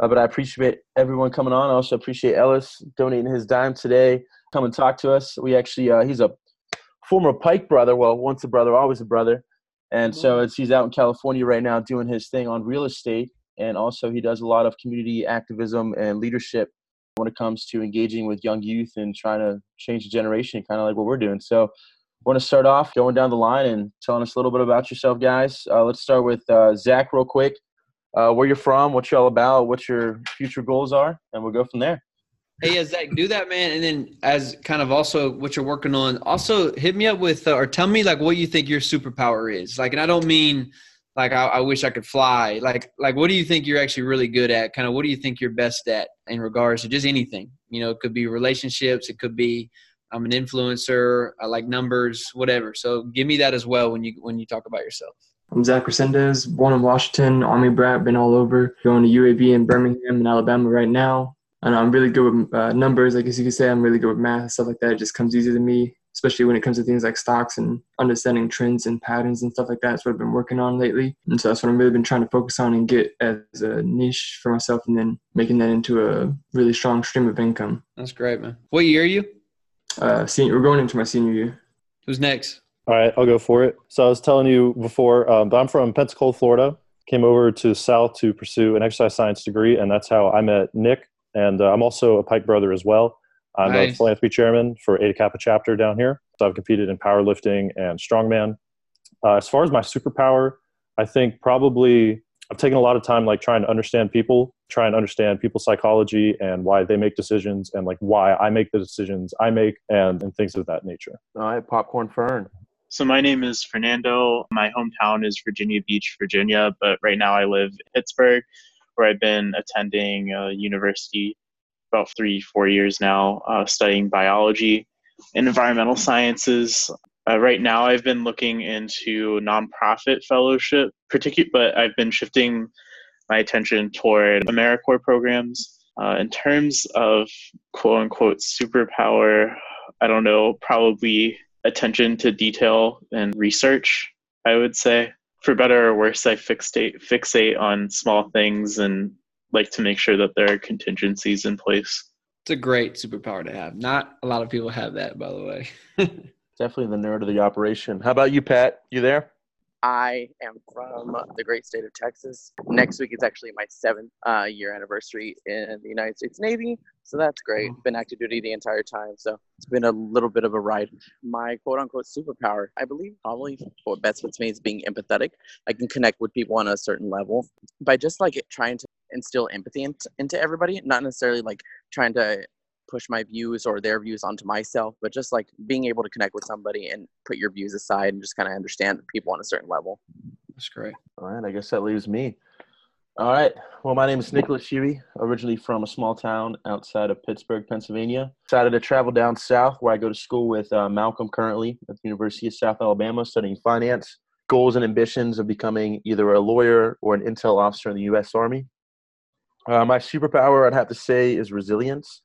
Uh, but I appreciate everyone coming on. I also appreciate Ellis donating his dime today. Come and talk to us. We actually, uh, he's a former Pike brother. Well, once a brother, always a brother. And so it's, he's out in California right now doing his thing on real estate. And also, he does a lot of community activism and leadership when it comes to engaging with young youth and trying to change the generation, kind of like what we're doing. So, I want to start off going down the line and telling us a little bit about yourself, guys. Uh, let's start with uh, Zach, real quick. Uh, where you're from, what you're all about, what your future goals are, and we'll go from there. Hey, yeah, Zach, do that, man. And then, as kind of also what you're working on, also hit me up with uh, or tell me like what you think your superpower is. Like, and I don't mean like I, I, wish I could fly. Like, like what do you think you're actually really good at? Kind of what do you think you're best at in regards to just anything? You know, it could be relationships, it could be I'm an influencer, I like numbers, whatever. So give me that as well when you when you talk about yourself. I'm Zach Resendez, born in Washington, Army brat, been all over, going to UAB in Birmingham in Alabama right now and I'm really good with uh, numbers. I guess you could say I'm really good with math and stuff like that. It just comes easy to me, especially when it comes to things like stocks and understanding trends and patterns and stuff like that. That's what I've been working on lately, and so that's what I've really been trying to focus on and get as a niche for myself, and then making that into a really strong stream of income. That's great, man. What year are you? Uh, senior. We're going into my senior year. Who's next? All right, I'll go for it. So I was telling you before, um, I'm from Pensacola, Florida. Came over to South to pursue an exercise science degree, and that's how I met Nick and uh, I'm also a Pike brother as well. I'm nice. a philanthropy chairman for Eta Kappa chapter down here. So I've competed in powerlifting and strongman. Uh, as far as my superpower, I think probably I've taken a lot of time like trying to understand people, trying to understand people's psychology and why they make decisions and like why I make the decisions I make and, and things of that nature. All right, popcorn fern. So my name is Fernando. My hometown is Virginia Beach, Virginia, but right now I live in Pittsburgh where I've been attending a university about three, four years now, uh, studying biology and environmental sciences. Uh, right now, I've been looking into nonprofit fellowship, particular, but I've been shifting my attention toward AmeriCorps programs. Uh, in terms of quote unquote superpower, I don't know, probably attention to detail and research, I would say for better or worse, I fixate fixate on small things and like to make sure that there are contingencies in place. It's a great superpower to have. Not a lot of people have that, by the way. Definitely the nerd of the operation. How about you, Pat? You there? I am from the great state of Texas. Next week is actually my seventh uh, year anniversary in the United States Navy, so that's great. Been active duty the entire time, so it's been a little bit of a ride. My quote unquote superpower, I believe, probably what best fits me is being empathetic. I can connect with people on a certain level by just like trying to instill empathy into, into everybody, not necessarily like trying to push my views or their views onto myself, but just like being able to connect with somebody and put your views aside and just kind of understand people on a certain level. That's great. All right, I guess that leaves me. All right. Well, my name is Nicholas Huey, originally from a small town outside of Pittsburgh, Pennsylvania. Decided to travel down south where I go to school with uh, Malcolm currently at the University of South Alabama studying finance. Goals and ambitions of becoming either a lawyer or an intel officer in the U.S. Army. Uh, my superpower, I'd have to say, is resilience.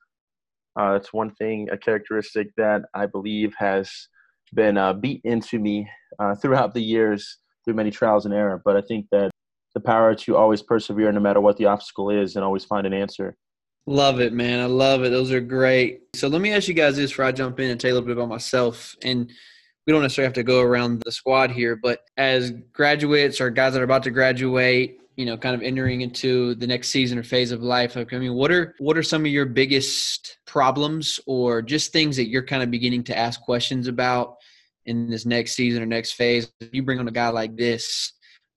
Uh, that's one thing, a characteristic that I believe has been uh, beat into me uh, throughout the years through many trials and error. But I think that the power to always persevere no matter what the obstacle is and always find an answer. Love it, man. I love it. Those are great. So let me ask you guys this before I jump in and tell you a little bit about myself. And we don't necessarily have to go around the squad here, but as graduates or guys that are about to graduate, you know, kind of entering into the next season or phase of life. I mean, what are what are some of your biggest problems or just things that you're kind of beginning to ask questions about in this next season or next phase? If you bring on a guy like this,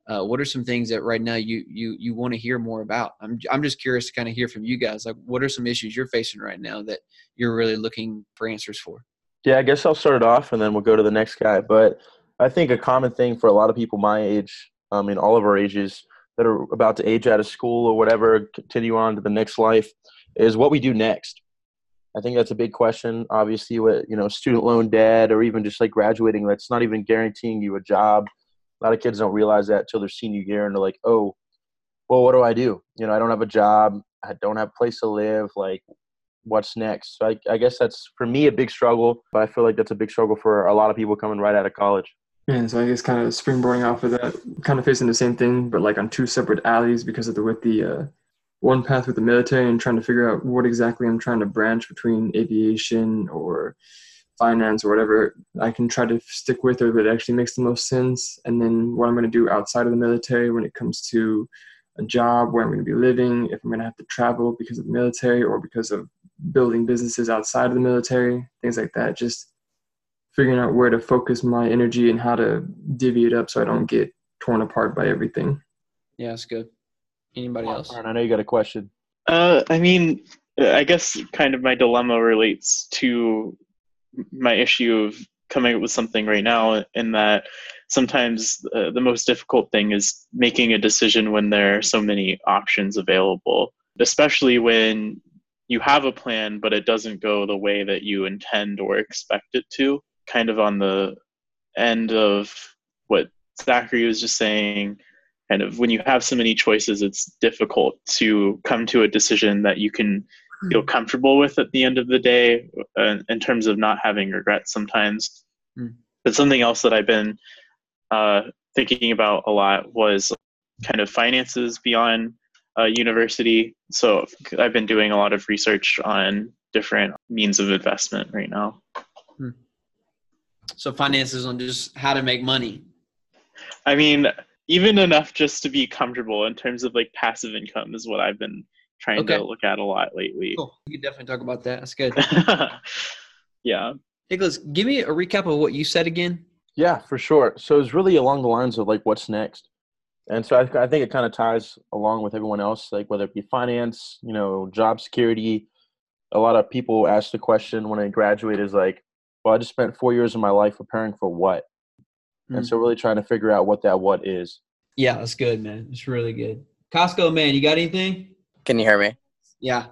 uh, what are some things that right now you you you want to hear more about? I'm I'm just curious to kind of hear from you guys. Like, what are some issues you're facing right now that you're really looking for answers for? Yeah, I guess I'll start it off and then we'll go to the next guy. But I think a common thing for a lot of people my age, I mean, all of our ages that are about to age out of school or whatever, continue on to the next life, is what we do next. I think that's a big question. Obviously, with you know student loan debt or even just like graduating, that's not even guaranteeing you a job. A lot of kids don't realize that till their senior year, and they're like, "Oh, well, what do I do? You know, I don't have a job. I don't have a place to live. Like, what's next?" So I, I guess that's for me a big struggle, but I feel like that's a big struggle for a lot of people coming right out of college. Yeah, so I guess kind of springboarding off of that, kind of facing the same thing, but like on two separate alleys because of the with the uh, one path with the military and trying to figure out what exactly I'm trying to branch between aviation or finance or whatever I can try to stick with or that actually makes the most sense. And then what I'm going to do outside of the military when it comes to a job, where I'm going to be living, if I'm going to have to travel because of the military or because of building businesses outside of the military, things like that. Just figuring out where to focus my energy and how to divvy it up so I don't get torn apart by everything. Yeah, that's good. Anybody else? Aaron, I know you got a question. Uh, I mean, I guess kind of my dilemma relates to my issue of coming up with something right now, in that sometimes uh, the most difficult thing is making a decision when there are so many options available, especially when you have a plan, but it doesn't go the way that you intend or expect it to. Kind of on the end of what Zachary was just saying, kind of when you have so many choices, it's difficult to come to a decision that you can feel Hmm. comfortable with at the end of the day uh, in terms of not having regrets sometimes. Mm. But something else that I've been uh, thinking about a lot was kind of finances beyond uh, university. So I've been doing a lot of research on different means of investment right now. So finances on just how to make money. I mean, even enough just to be comfortable in terms of like passive income is what I've been trying Okay. to look at a lot lately. Cool. We could definitely talk about that. That's good. yeah. Nicholas, give me a recap of what you said again. Yeah, for sure. So it's really along the lines of like what's next, and so I, I think it kind of ties along with everyone else, like whether it be finance, you know, job security. A lot of people ask the question when they graduate is like, well, I just spent four years of my life preparing for what, Hmm. and so really trying to figure out what that what is. Yeah, that's good, man. It's really good. Costco, man, you got anything? Can you hear me? Yeah.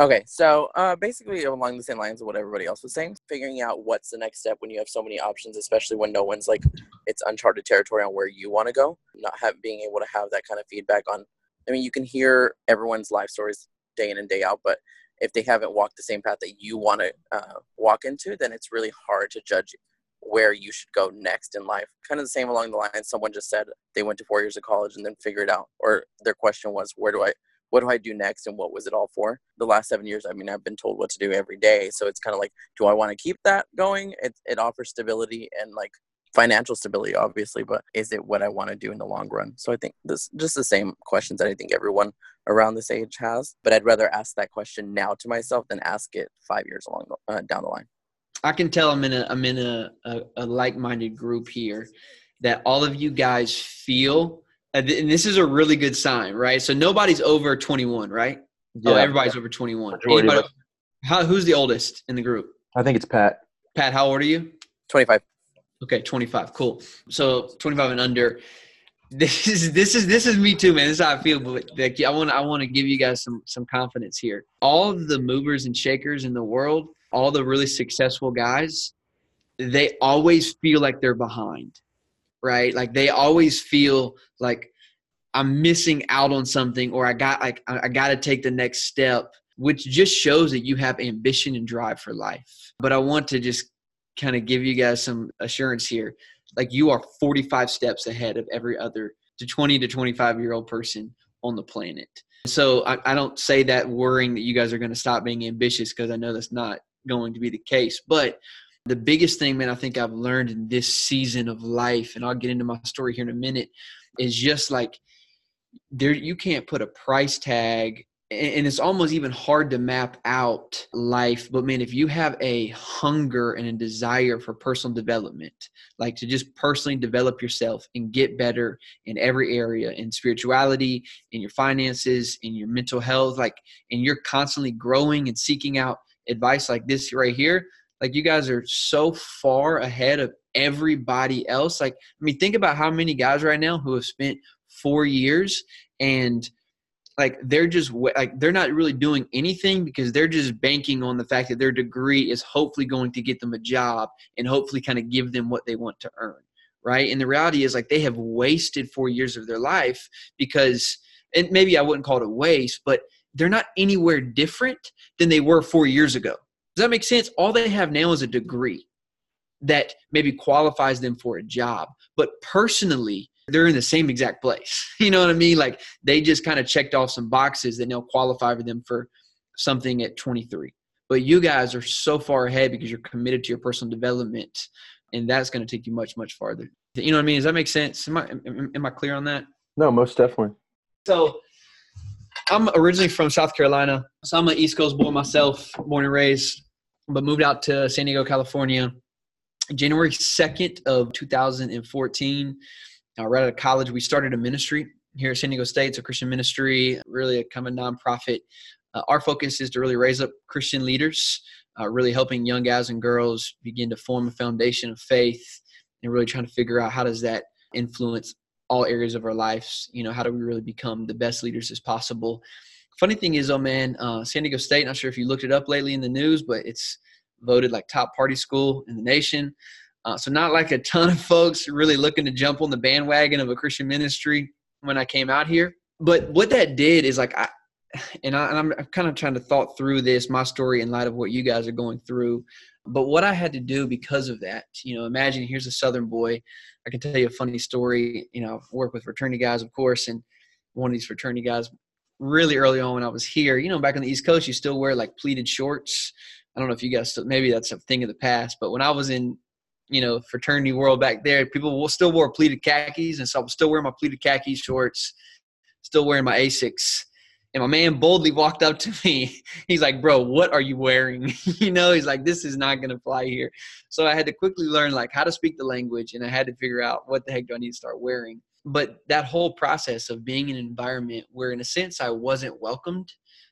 Okay, so uh, basically along the same lines of what everybody else was saying, figuring out what's the next step when you have so many options, especially when no one's like it's uncharted territory on where you want to go. Not have being able to have that kind of feedback on. I mean, you can hear everyone's life stories day in and day out, but if they haven't walked the same path that you want to uh, walk into, then it's really hard to judge where you should go next in life. Kind of the same along the lines someone just said they went to four years of college and then figured out, or their question was, where do I what do I do next and what was it all for? The last seven years, I mean, I've been told what to do every day. So it's kind of like, do I want to keep that going? It, it offers stability and like financial stability, obviously, but is it what I want to do in the long run? So I think this just the same questions that I think everyone around this age has, but I'd rather ask that question now to myself than ask it five years along the, uh, down the line. I can tell I'm in a I'm in a, a, a like-minded group here that all of you guys feel and this is a really good sign, right? So nobody's over 21, right? Yeah, Oh, everybody's over 21. Anybody, how, who's the oldest in the group? I think it's Pat. Pat, how old are you? 25. Okay, 25. Cool. So 25 and under. This is this is this is me too, man. This is how I feel. But like, I want I want to give you guys some some confidence here. All of the movers and shakers in the world, all the really successful guys, they always feel like they're behind, right? Like they always feel like I'm missing out on something, or I got like I, I got to take the next step, which just shows that you have ambition and drive for life. But I want to just kind of give you guys some assurance here. Like you are 45 steps ahead of every other to 20 to 25 year old person on the planet. So I, I don't say that worrying that you guys are going to stop being ambitious because I know that's not going to be the case. But the biggest thing, man, I think I've learned in this season of life, and I'll get into my story here in a minute, is just like there you can't put a price tag and it's almost even hard to map out life but man if you have a hunger and a desire for personal development like to just personally develop yourself and get better in every area in spirituality in your finances in your mental health like and you're constantly growing and seeking out advice like this right here like you guys are so far ahead of everybody else. Like i mean think about how many guys right now who have spent four years and like they're just like they're not really doing anything because they're just banking on the fact that their degree is hopefully going to get them a job and hopefully kind of give them what they want to earn right? And the reality is like they have wasted four years of their life because and maybe i wouldn't call it a waste but they're not anywhere different than they were four years ago. Does that make sense? All they have now is a degree that maybe qualifies them for a job. But personally they're in the same exact place. You know what I mean? Like they just kind of checked off some boxes that now qualify for them for something at 23. But you guys are so far ahead because you're committed to your personal development, and that's going to take you much, much farther. You know what I mean? Does that make sense? Am I am, am I clear on that? No, most definitely. So I'm originally from South Carolina, so I'm an East Coast boy myself, born and raised, but moved out to San Diego, California, January 2nd of 2014. Uh, right out of college, we started a ministry here at San Diego State. It's a Christian ministry, really a kind of nonprofit uh, our focus is to really raise up Christian leaders, uh, really helping young guys and girls begin to form a foundation of faith and really trying to figure out how does that influence all areas of our lives. You know, how do we really become the best leaders as possible? Funny thing is, oh man, uh, San Diego State, not sure if you looked it up lately in the news, but it's voted like top party school in the nation. Uh, so not like a ton of folks really looking to jump on the bandwagon of a Christian ministry when I came out here. But what that did is like I, and, I, am kind of trying to thought through this my story in light of what you guys are going through. But what i had to do because of that you know imagine here's a southern boy. I can tell you a funny story. You know I work with fraternity guys of course and one of these fraternity guys really early on when i was here you know back on the east coast you still wear like pleated shorts. I don't know if you guys still, maybe that's a thing of the past but when i was in you know fraternity world back there people will still wore pleated khakis and so i'm still wearing my pleated khaki shorts still wearing my asics and my man boldly walked up to me. He's like, "Bro, what are you wearing?" you know, he's like, "This is not going to fly here." So I had to quickly learn like how to speak the language, and I had to figure out what the heck do I need to start wearing. But that whole process of being in an environment where, in a sense, I wasn't welcomed,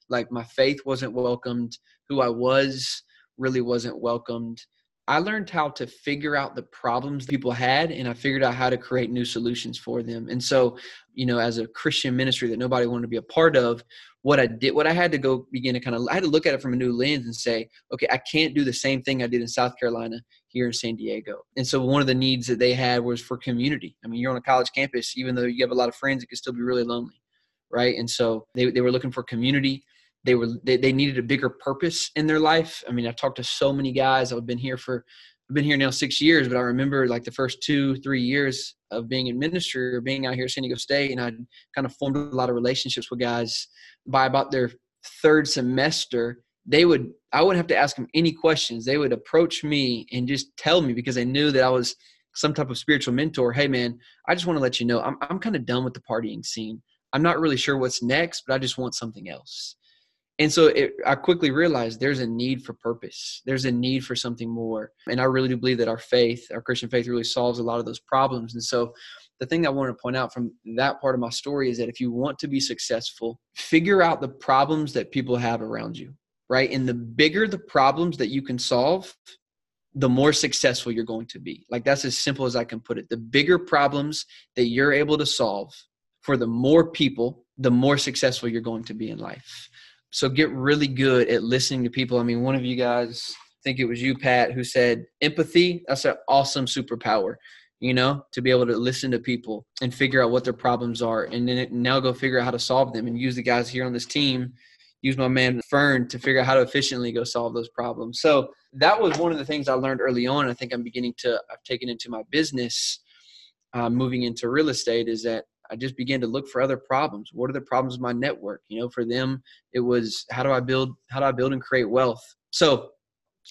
like my faith wasn't welcomed, who I was really wasn't welcomed. I learned how to figure out the problems people had and I figured out how to create new solutions for them. And so, you know, as a Christian ministry that nobody wanted to be a part of, what I did, what I had to go begin to kind of, I had to look at it from a new lens and say, okay, I can't do the same thing I did in South Carolina here in San Diego. And so one of the needs that they had was for community. I mean, you're on a college campus, even though you have a lot of friends, it can still be really lonely. Right. And so they, they were looking for community they were they, they needed a bigger purpose in their life. I mean i've talked to so many guys. I've been here for i've been here now six years but i remember like the first two three years of being in ministry or being out here at san diego state and i kind of formed a lot of relationships with guys by about their third semester. They would i wouldn't have to ask them any questions. They would approach me and just tell me because they knew that i was some type of spiritual mentor. Hey man i just want to let you know i'm, I'm kind of done with the partying scene. I'm not really sure what's next but i just want something else and so it, I quickly realized there's a need for purpose. There's a need for something more. And I really do believe that our faith, our Christian faith, really solves a lot of those problems. And so the thing I want to point out from that part of my story is that if you want to be successful, figure out the problems that people have around you, right? And the bigger the problems that you can solve, the more successful you're going to be. Like that's as simple as I can put it. The bigger problems that you're able to solve for the more people, the more successful you're going to be in life. So get really good at listening to people. I mean, one of you guys, I think it was you, Pat, who said empathy. That's an awesome superpower. You know, to be able to listen to people and figure out what their problems are, and then now go figure out how to solve them, and use the guys here on this team use my man Fern to figure out how to efficiently go solve those problems. So that was one of the things I learned early on. I think I'm beginning to I've taken into my business, uh, moving into real estate, is that I just began to look for other problems. What are the problems of my network? You know, for them, it was how do I build how do I build and create wealth? So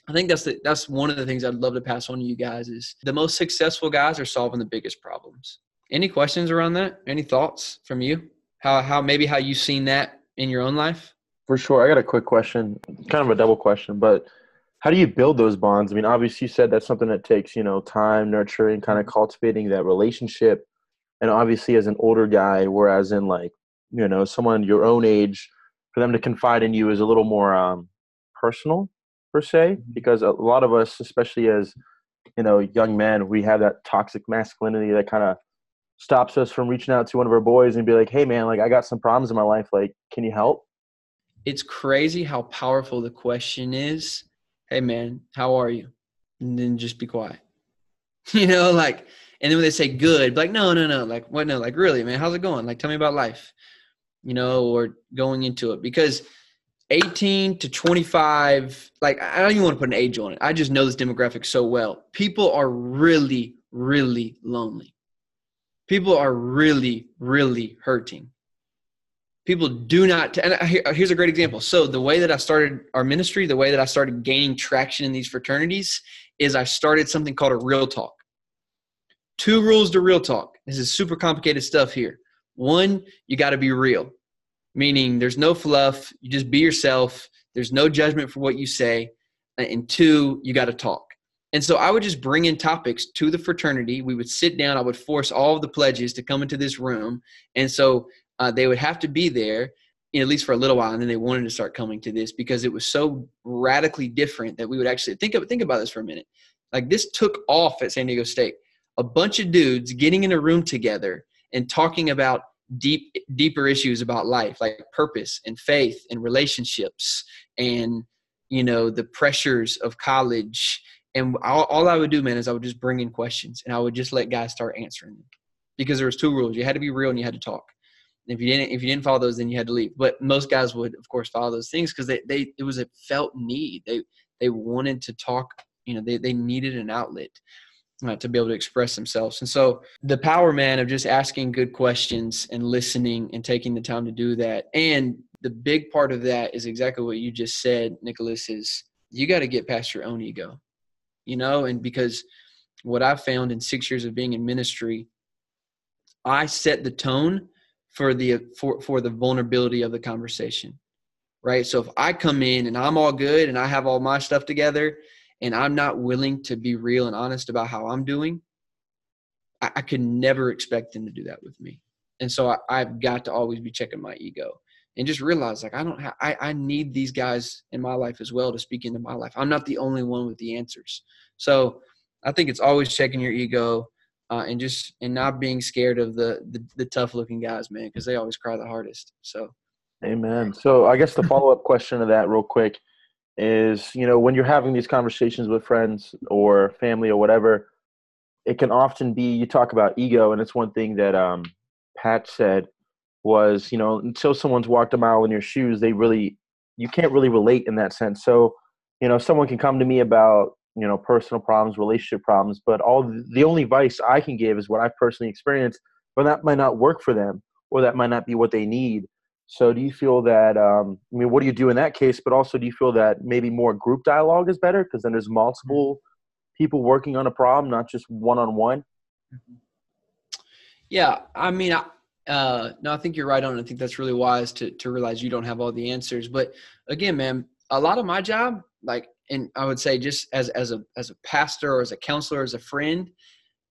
I think that's the, that's one of the things I'd love to pass on to you guys is the most successful guys are solving the biggest problems. Any questions around that? Any thoughts from you? How how maybe how you've seen that in your own life? For sure. I got a quick question, kind of a double question, but how do you build those bonds? I mean, obviously you said that's something that takes, you know, time, nurturing, kind of mm-hmm. cultivating that relationship and obviously as an older guy whereas in like you know someone your own age for them to confide in you is a little more um, personal per se mm-hmm. because a lot of us especially as you know young men we have that toxic masculinity that kind of stops us from reaching out to one of our boys and be like hey man like i got some problems in my life like can you help? It's crazy how powerful the question is hey man how are you? And then just be quiet. You know like and then when they say good, like, no, no, no, like, what, no, like, really, man, how's it going? Like, tell me about life, you know, or going into it. Because 18 to 25, like, I don't even want to put an age on it. I just know this demographic so well. People are really, really lonely. people are really, really hurting. People do not, and here's a great example. So, the way that I started our ministry, the way that I started gaining traction in these fraternities is I started something called a real talk. Two rules to real talk. This is super complicated stuff here. One, you got to be real, meaning there's no fluff. You just be yourself. There's no judgment for what you say. And two, you got to talk. And so I would just bring in topics to the fraternity. We would sit down. I would force all of the pledges to come into this room. And so uh, they would have to be there at least for a little while. And then they wanted to start coming to this because it was so radically different that we would actually think of, think about this for a minute. Like this took off at San Diego State. A bunch of dudes getting in a room together and talking about deep deeper issues about life like purpose and faith and relationships and you know the pressures of college. And all, all, i would do man is i would just bring in questions and i would just let guys start answering them because there was two rules. You had to be real and you had to talk. And if you didn't if you didn't follow those then you had to leave. But most guys would of course follow those things because they, they it was a felt need. They they wanted to talk you know they, they needed an outlet uh, to be able to express themselves. And so the power man of just asking good questions and listening and taking the time to do that. And the big part of that is exactly what you just said, Nicholas, is you got to get past your own ego, you know, and because what I've found in six years of being in ministry, I set the tone for the for, for the vulnerability of the conversation. Right. So if I come in and I'm all good and I have all my stuff together and I'm not willing to be real and honest about how I'm doing, I, I could never expect them to do that with me. And so I, I've got to always be checking my ego and just realize like I don't have I, I need these guys in my life as well to speak into my life. I'm not the only one with the answers. So I think it's always checking your ego uh, and just and not being scared of the the, the tough looking guys, man, because they always cry the hardest. So Amen. So I guess the follow up question to that real quick is you know when you're having these conversations with friends or family or whatever it can often be you talk about ego and it's one thing that um, pat said was you know until someone's walked a mile in your shoes they really you can't really relate in that sense. So you know someone can come to me about you know personal problems relationship problems but all the only advice i can give is what i've personally experienced but that might not work for them or that might not be what they need so do you feel that um, I mean, what do you do in that case? But also, do you feel that maybe more group dialogue is better because then there's multiple people working on a problem, not just one on one? Yeah, I mean, I, uh, no, I think you're right on. I think that's really wise to to realize you don't have all the answers. But again, man, a lot of my job, like, and I would say just as as a as a pastor or as a counselor, as a friend,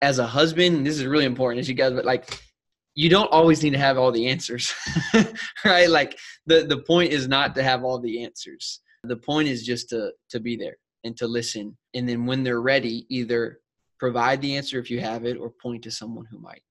as a husband, this is really important. As you guys, but like you don't always need to have all the answers right? Like the the point is not to have all the answers. The point is just to to be there and to listen. And then when they're ready either provide the answer if you have it or point to someone who might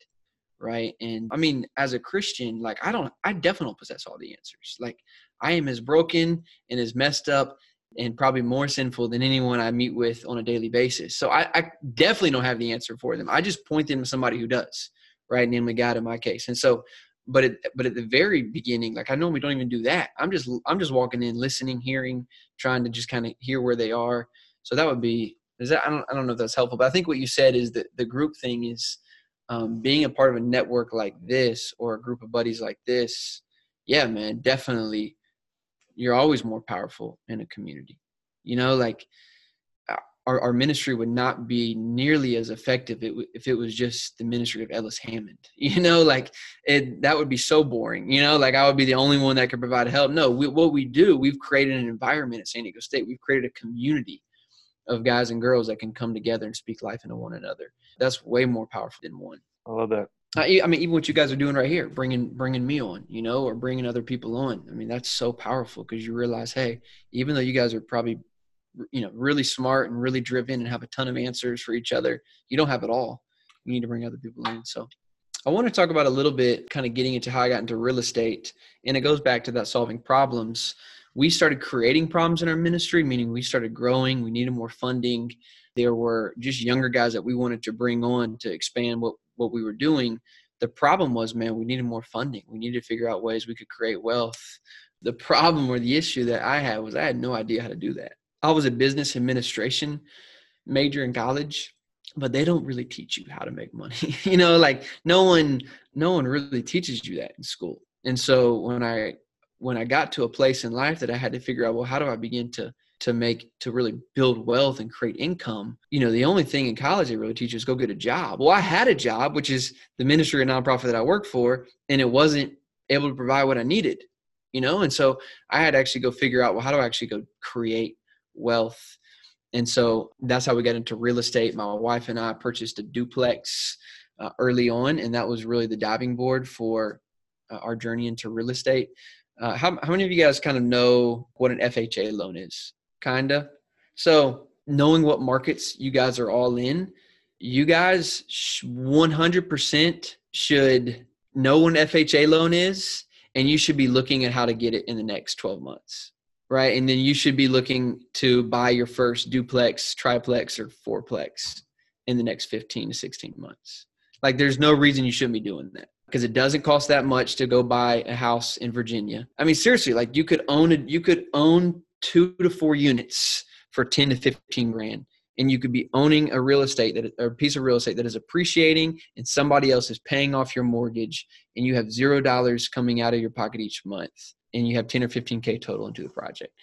right? And i mean as a christian like i don't i definitely don't possess all the answers. Like i am as broken and as messed up and probably more sinful than anyone i meet with on a daily basis. So i, I definitely don't have the answer for them. I just point them to somebody who does right? Namely God in my case. And so, but at, but at the very beginning, like I normally don't even do that. I'm just I'm just walking in, listening, hearing, trying to just kind of hear where they are. So that would be is that I don't I don't know if that's helpful, but I think what you said is that the group thing is um, being a part of a network like this or a group of buddies like this. Yeah, man, definitely. You're always more powerful in a community. You know, like our, our ministry would not be nearly as effective if it was just the ministry of Ellis Hammond. You know, like it that would be so boring. You know, like I would be the only one that could provide help. No, we, what we do, we've created an environment at San Diego State. We've created a community of guys and girls that can come together and speak life into one another. That's way more powerful than one. I love that. I, I mean, even what you guys are doing right here, bringing bringing me on, you know, or bringing other people on. I mean, that's so powerful because you realize, hey, even though you guys are probably you know really smart and really driven and have a ton of answers for each other you don't have it all. You need to bring other people in. So i want to talk about a little bit kind of getting into how i got into real estate and it goes back to that solving problems. We started creating problems in our ministry meaning we started growing we needed more funding. There were just younger guys that we wanted to bring on to expand what what we were doing. The problem was man we needed more funding. We needed to figure out ways we could create wealth. The problem or the issue that i had was i had no idea how to do that I was a business administration major in college. but they don't really teach you how to make money. you know, like no one no one really teaches you that in school. And so when I when I got to a place in life that I had to figure out, well, how do I begin to to make to really build wealth and create income? You know, the only thing in college they really teach is go get a job. Well, I had a job, which is the ministry or nonprofit that I work for, and it wasn't able to provide what I needed. You know, and so I had to actually go figure out, well, how do I actually go create wealth? And so that's how we got into real estate. My wife and I purchased a duplex uh, early on, and that was really the diving board for uh, our journey into real estate. Uh, how, how many of you guys kind of know what an FHA loan is? Kinda. So, knowing what markets you guys are all in, you guys 100% should know what an FHA loan is, and you should be looking at how to get it in the next 12 months right? And then you should be looking to buy your first duplex, triplex, or fourplex in the next 15 to 16 months. Like, there's no reason you shouldn't be doing that because it doesn't cost that much to go buy a house in Virginia. I mean, seriously, like you could own it, you could own two to four units for 10 to 15 grand. And you could be owning a real estate that or a piece of real estate that is appreciating and somebody else is paying off your mortgage and you have zero dollars coming out of your pocket each month and you have 10 or 15K total into the project.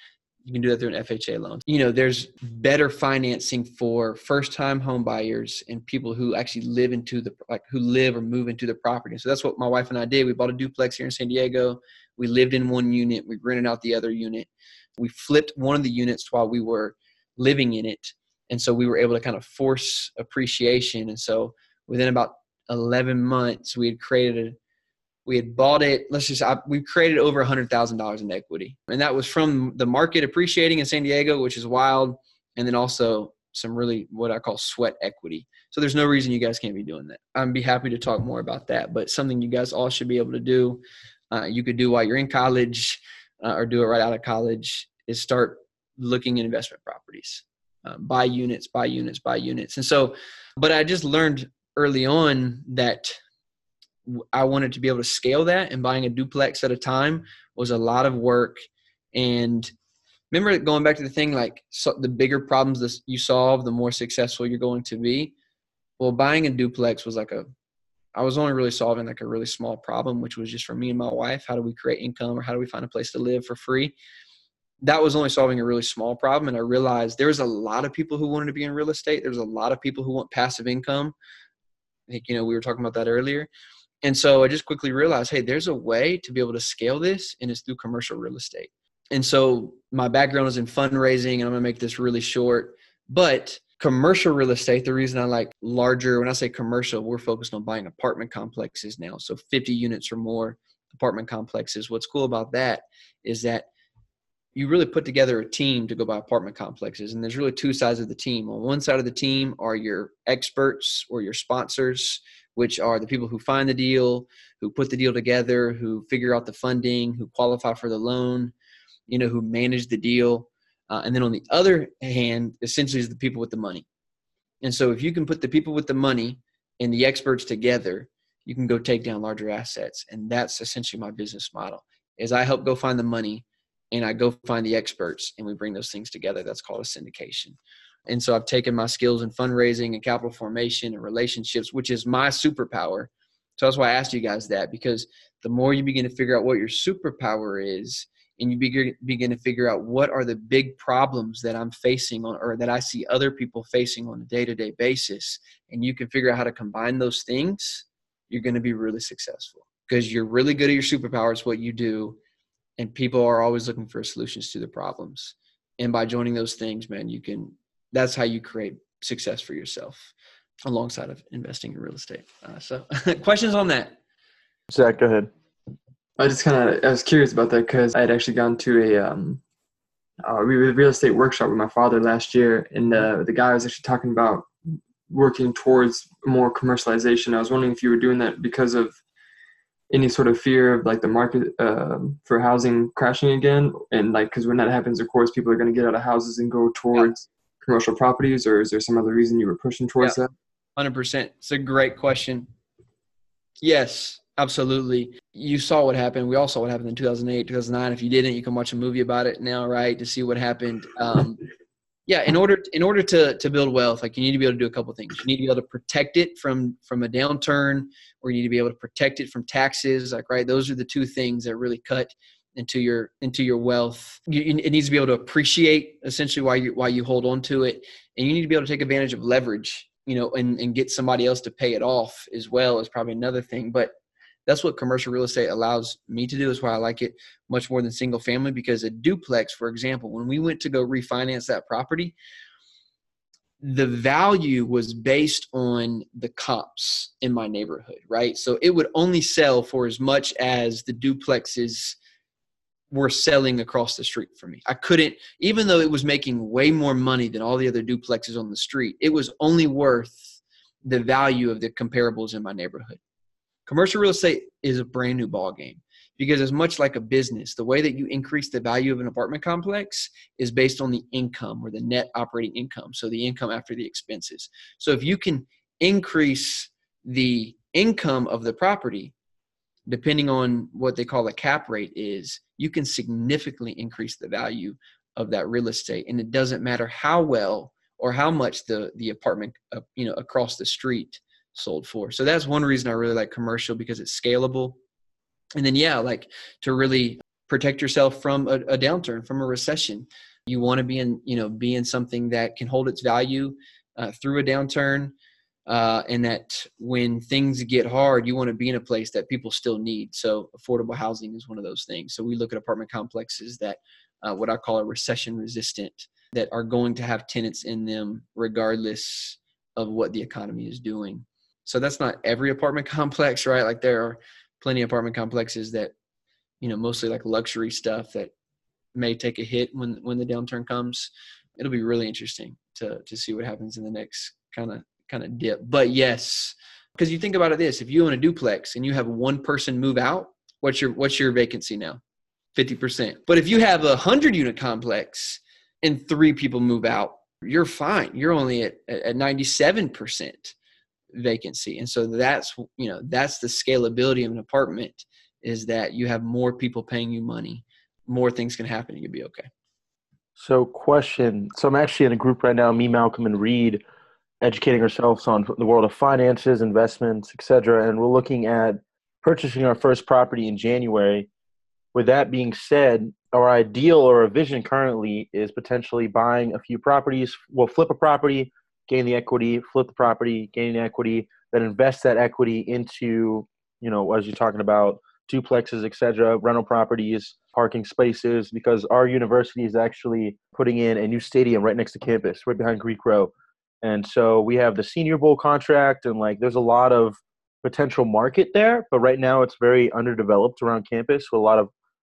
You can do that through an FHA loan. You know, there's better financing for first time home buyers and people who actually live into the, like who live or move into the property. So that's what my wife and I did. We bought a duplex here in San Diego. We lived in one unit. We rented out the other unit. We flipped one of the units while we were living in it. And so we were able to kind of force appreciation. And so within about 11 months, we had created we had bought it. Let's just I, we created over a hundred thousand dollars in equity, and that was from the market appreciating in San Diego, which is wild, and then also some really what I call sweat equity. So there's no reason you guys can't be doing that. I'd be happy to talk more about that, but something you guys all should be able to do. Uh, you could do while you're in college, uh, or do it right out of college. Is start looking at investment properties, uh, buy units, buy units, buy units, and so. But I just learned early on that I wanted to be able to scale that, and buying a duplex at a time was a lot of work. And remember, going back to the thing like so the bigger problems that you solve, the more successful you're going to be. Well, buying a duplex was like a, I was only really solving like a really small problem, which was just for me and my wife. How do we create income, or how do we find a place to live for free? That was only solving a really small problem, and I realized there was a lot of people who wanted to be in real estate. There's a lot of people who want passive income. I think you know we were talking about that earlier and so I just quickly realized, hey, there's a way to be able to scale this, and it's through commercial real estate. And so my background is in fundraising, and I'm gonna make this really short. But commercial real estate, the reason I like larger, when I say commercial, we're focused on buying apartment complexes now. So 50 units or more apartment complexes. What's cool about that is that you really put together a team to go buy apartment complexes. And there's really two sides of the team. On one side of the team are your experts or your sponsors which are the people who find the deal, who put the deal together, who figure out the funding, who qualify for the loan, you know, who manage the deal. Uh, and then on the other hand, essentially is the people with the money. And so if you can put the people with the money and the experts together, you can go take down larger assets. And that's essentially my business model is I help go find the money and I go find the experts and we bring those things together. That's called a syndication. And so I've taken my skills in fundraising and capital formation and relationships, which is my superpower. So that's why I asked you guys that because the more you begin to figure out what your superpower is, and you begin begin to figure out what are the big problems that I'm facing on, or that I see other people facing on a day to day basis, and you can figure out how to combine those things, you're going to be really successful because you're really good at your superpower. It's what you do, and people are always looking for solutions to the problems. And by joining those things, man, you can that's how you create success for yourself alongside of investing in real estate. Uh, so, questions on that? Zach, go ahead. I just kind of I was curious about that because I had actually gone to a um, uh, real estate workshop with my father last year, and uh, the guy was actually talking about working towards more commercialization. I was wondering if you were doing that because of any sort of fear of like the market uh, for housing crashing again, and like because when that happens, of course, people are going to get out of houses and go towards commercial properties, or is there some other reason you were pushing towards yeah, that? Hundred percent. It's a great question. Yes, absolutely. You saw what happened. We all saw what happened in 2008, 2009. If you didn't, you can watch a movie about it now, right, to see what happened. Um, yeah in order in order to to build wealth like you need to be able to do a couple things you need to be able to protect it from from a downturn or you need to be able to protect it from taxes like right those are the two things that really cut into your into your wealth you, it needs to be able to appreciate essentially why you why you hold on to it and you need to be able to take advantage of leverage you know and, and get somebody else to pay it off as well is probably another thing but that's what commercial real estate allows me to do. is why I like it much more than single family because a duplex, for example, when we went to go refinance that property, the value was based on the comps in my neighborhood, right? So it would only sell for as much as the duplexes were selling across the street for me. I couldn't, even though it was making way more money than all the other duplexes on the street, it was only worth the value of the comparables in my neighborhood. Commercial real estate is a brand new ball game because as much like a business, the way that you increase the value of an apartment complex is based on the income or the net operating income, so the income after the expenses. So if you can increase the income of the property depending on what they call a cap rate is, you can significantly increase the value of that real estate and it doesn't matter how well or how much the the apartment uh, you know across the street sold for. So that's one reason I really like commercial because it's scalable. And then yeah, like to really protect yourself from a, a downturn, from a recession. You want to be in, you know, be in something that can hold its value uh, through a downturn. Uh, and that when things get hard, you want to be in a place that people still need. So affordable housing is one of those things. So we look at apartment complexes that uh, what I call a recession resistant that are going to have tenants in them regardless of what the economy is doing. So that's not every apartment complex, right? Like there are plenty of apartment complexes that, you know, mostly like luxury stuff that may take a hit when when the downturn comes. It'll be really interesting to to see what happens in the next kind of kind of dip. But yes, because you think about it this, if you own a duplex and you have one person move out, what's your what's your vacancy now? 50%. But if you have a 100 unit complex and three people move out, you're fine. You're only at, at 97% vacancy and so that's you know that's the scalability of an apartment is that you have more people paying you money more things can happen and you'll be okay so question so i'm actually in a group right now me malcolm and reed educating ourselves on the world of finances investments etc and we're looking at purchasing our first property in january with that being said our ideal or a vision currently is potentially buying a few properties we'll flip a property gain the equity, flip the property, gain the equity, then invest that equity into, you know, as you're talking about duplexes, etc., rental properties, parking spaces, because our university is actually putting in a new stadium right next to campus, right behind Greek Row. And so we have the senior bowl contract and like there's a lot of potential market there, but right now it's very underdeveloped around campus with a lot of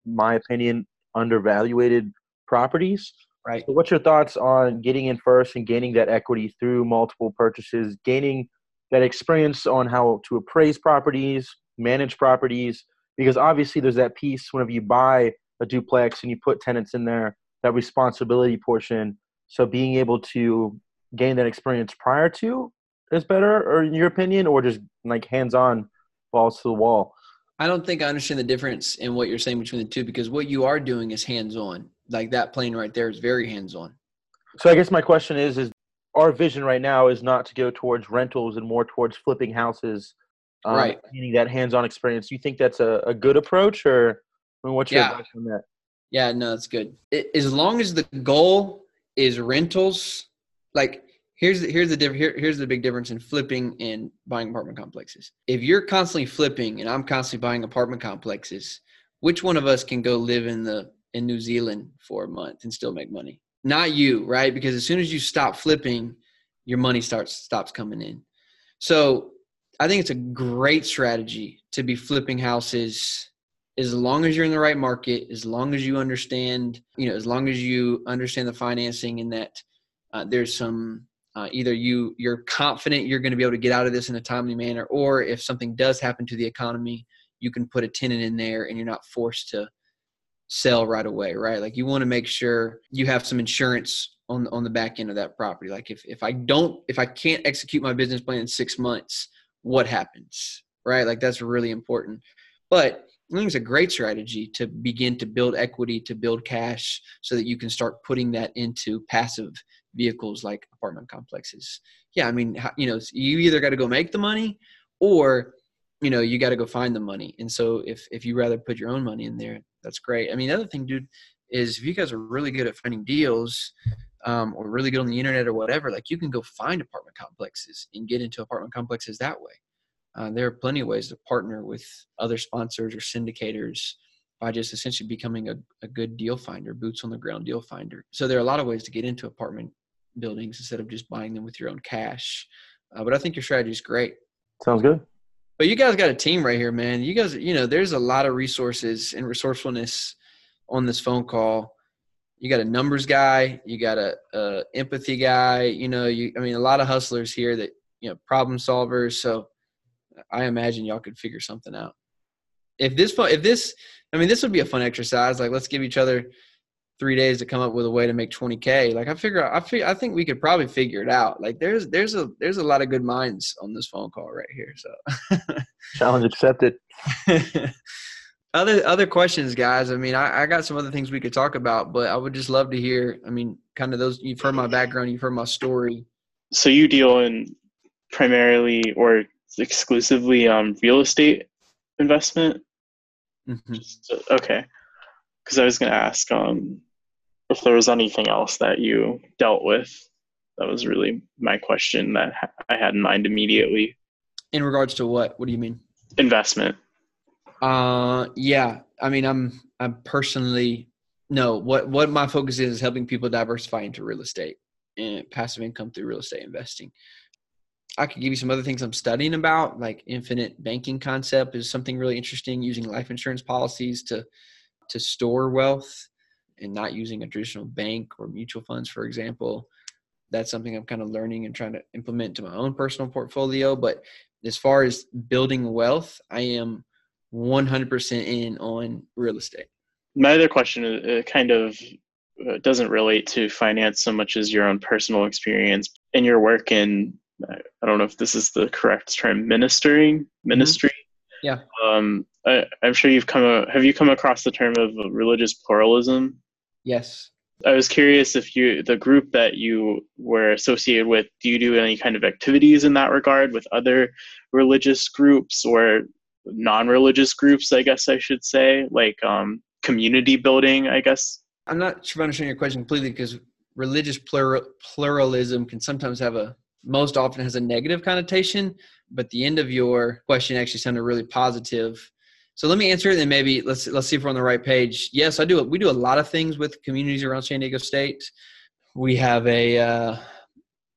my opinion undervaluated properties. Right. So what's your thoughts on getting in first and gaining that equity through multiple purchases, gaining that experience on how to appraise properties, manage properties? Because obviously, there's that piece whenever you buy a duplex and you put tenants in there, that responsibility portion. So being able to gain that experience prior to is better, or in your opinion, or just like hands on balls to the wall? I don't think I understand the difference in what you're saying between the two because what you are doing is hands on like that plane right there is very hands on. So I guess my question is is our vision right now is not to go towards rentals and more towards flipping houses. Um, right. Meaning that hands-on experience. Do you think that's a, a good approach, or I mean, what's your yeah. advice on that? Yeah, no, that's good. It, as long as the goal is rentals, like here's the, here's the different here, here's the big difference in flipping and buying apartment complexes. If you're constantly flipping and I'm constantly buying apartment complexes, which one of us can go live in the in New Zealand for a month and still make money. Not you, right? Because as soon as you stop flipping, your money starts stops coming in. So I think it's a great strategy to be flipping houses as long as you're in the right market, as long as you understand, you know, as long as you understand the financing and that uh, there's some uh, either you you're confident you're going to be able to get out of this in a timely manner, or if something does happen to the economy, you can put a tenant in there and you're not forced to sell right away, right? Like you want to make sure you have some insurance on on the back end of that property. Like if if I don't if I can't execute my business plan in 6 months, what happens? Right? Like that's really important. But I think it's a great strategy to begin to build equity, to build cash so that you can start putting that into passive vehicles like apartment complexes. Yeah, I mean, you know, you either got to go make the money or you know you got to go find the money. And so if if you rather put your own money in there, that's great. I mean, the other thing, dude, is if you guys are really good at finding deals um, or really good on the internet or whatever, like you can go find apartment complexes and get into apartment complexes that way. Uh, there are plenty of ways to partner with other sponsors or syndicators by just essentially becoming a, a good deal finder, boots on the ground deal finder. So there are a lot of ways to get into apartment buildings instead of just buying them with your own cash. Uh, but I think your strategy is great. Sounds good. But you guys got a team right here, man. You guys, you know, there's a lot of resources and resourcefulness on this phone call. You got a numbers guy, you got a, a empathy guy. You know, you I mean, a lot of hustlers here that you know problem solvers. So I imagine y'all could figure something out. If this if this, I mean, this would be a fun exercise. Like, let's give each other three days to come up with a way to make 20k. Like, I figure, I figure, I think we could probably figure it out. Like, there's there's a there's a lot of good minds on this phone call right here. So, challenge accepted. other other questions, guys. I mean, I, I got some other things we could talk about, but I would just love to hear. I mean, kind of those. You've heard my background. You've heard my story. So you deal in primarily or exclusively um, real estate investment. Mm-hmm. Just, okay, because I was going to ask um, if there was anything else that you dealt with. That was really my question that I had in mind immediately. In regards to what? What do you mean? Investment. Uh, yeah. I mean, I'm I'm personally no. What what my focus is is helping people diversify into real estate and passive income through real estate investing. I could give you some other things I'm studying about, like infinite banking concept is something really interesting. Using life insurance policies to to store wealth and not using a traditional bank or mutual funds, for example. That's something I'm kind of learning and trying to implement to my own personal portfolio. But as far as building wealth, I am 100% in on real estate. My other question is kind of uh, doesn't relate to finance so much as your own personal experience and your work in I don't know if this is the correct term, ministering, ministry. Mm-hmm. Yeah. Um, I, am sure you've come. A, have you come across the term of religious pluralism? Yes. I was curious if you, the group that you were associated with, do you do any kind of activities in that regard with other religious groups or non-religious groups? I guess I should say, like um, community building. I guess. I'm not sure if I understand your question completely because religious plural, pluralism can sometimes have a most often has a negative connotation, but the end of your question actually sounded really positive. So let me answer it, and maybe let's let's see if we're on the right page. Yes, I do. We do a lot of things with communities around San Diego State. We have a uh,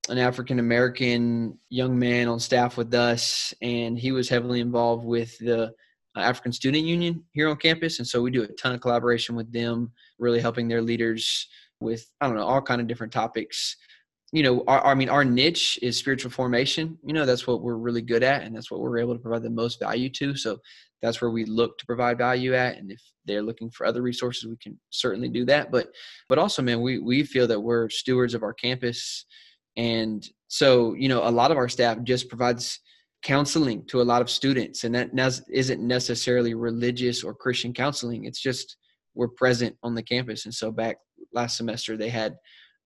an African American young man on staff with us, and he was heavily involved with the African Student Union here on campus, and so we do a ton of collaboration with them, really helping their leaders with I don't know all kind of different topics you know, our, I mean, our niche is spiritual formation. You know, that's what we're really good at, and that's what we're able to provide the most value to. So that's where we look to provide value at. And if they're looking for other resources, we can certainly do that. But, but also, man, we we feel that we're stewards of our campus, and so you know, a lot of our staff just provides counseling to a lot of students, and that isn't necessarily religious or Christian counseling. It's just we're present on the campus. And so back last semester, they had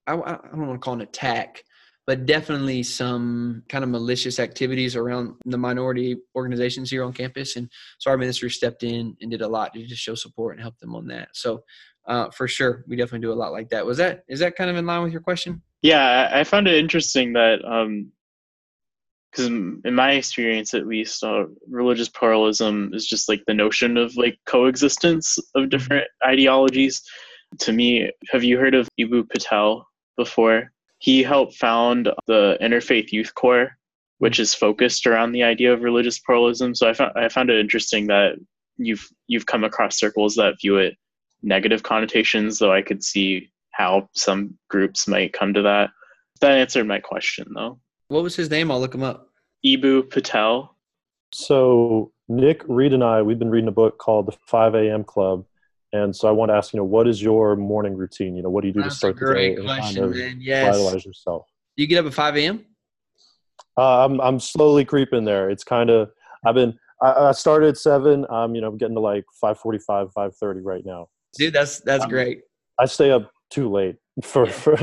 I, I don't want to call an attack, but definitely some kind of malicious activities around the minority organizations here on campus. And so our ministry stepped in and did a lot to just show support and help them on that. So uh, for sure, we definitely do a lot like that. Was that is that kind of in line with your question? Yeah, I found it interesting that because um, in my experience, at least, uh, religious pluralism is just like the notion of like coexistence of mm-hmm. different ideologies. To me, have you heard of Eboo Patel? before. He helped found the Interfaith Youth Core, which is focused around the idea of religious pluralism. So I found I found it interesting that you've you've come across circles that view it negative connotations, though I could see how some groups might come to that. That answered my question though. What was his name? I'll look him up. Eboo Patel. So Nick Reed and I, we've been reading a book called The 5 a.m. Club, and so I want to ask, you know, what is your morning routine? You know, what do you do That's to start the day and question, kind of man. Yes. vitalize yourself? Do you get up at 5 a.m.? Uh, I'm I'm slowly creeping there. It's kind of I've been I, I started at seven. I'm you know, I'm getting to like 5:45, 5:30 right now. Dude, that's that's great. I stay up too late for yeah. for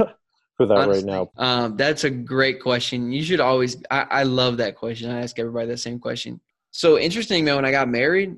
for that Honestly, right now? Um, that's a great question. You should always. I, I love that question. I ask everybody that same question. So interesting though. When I got married,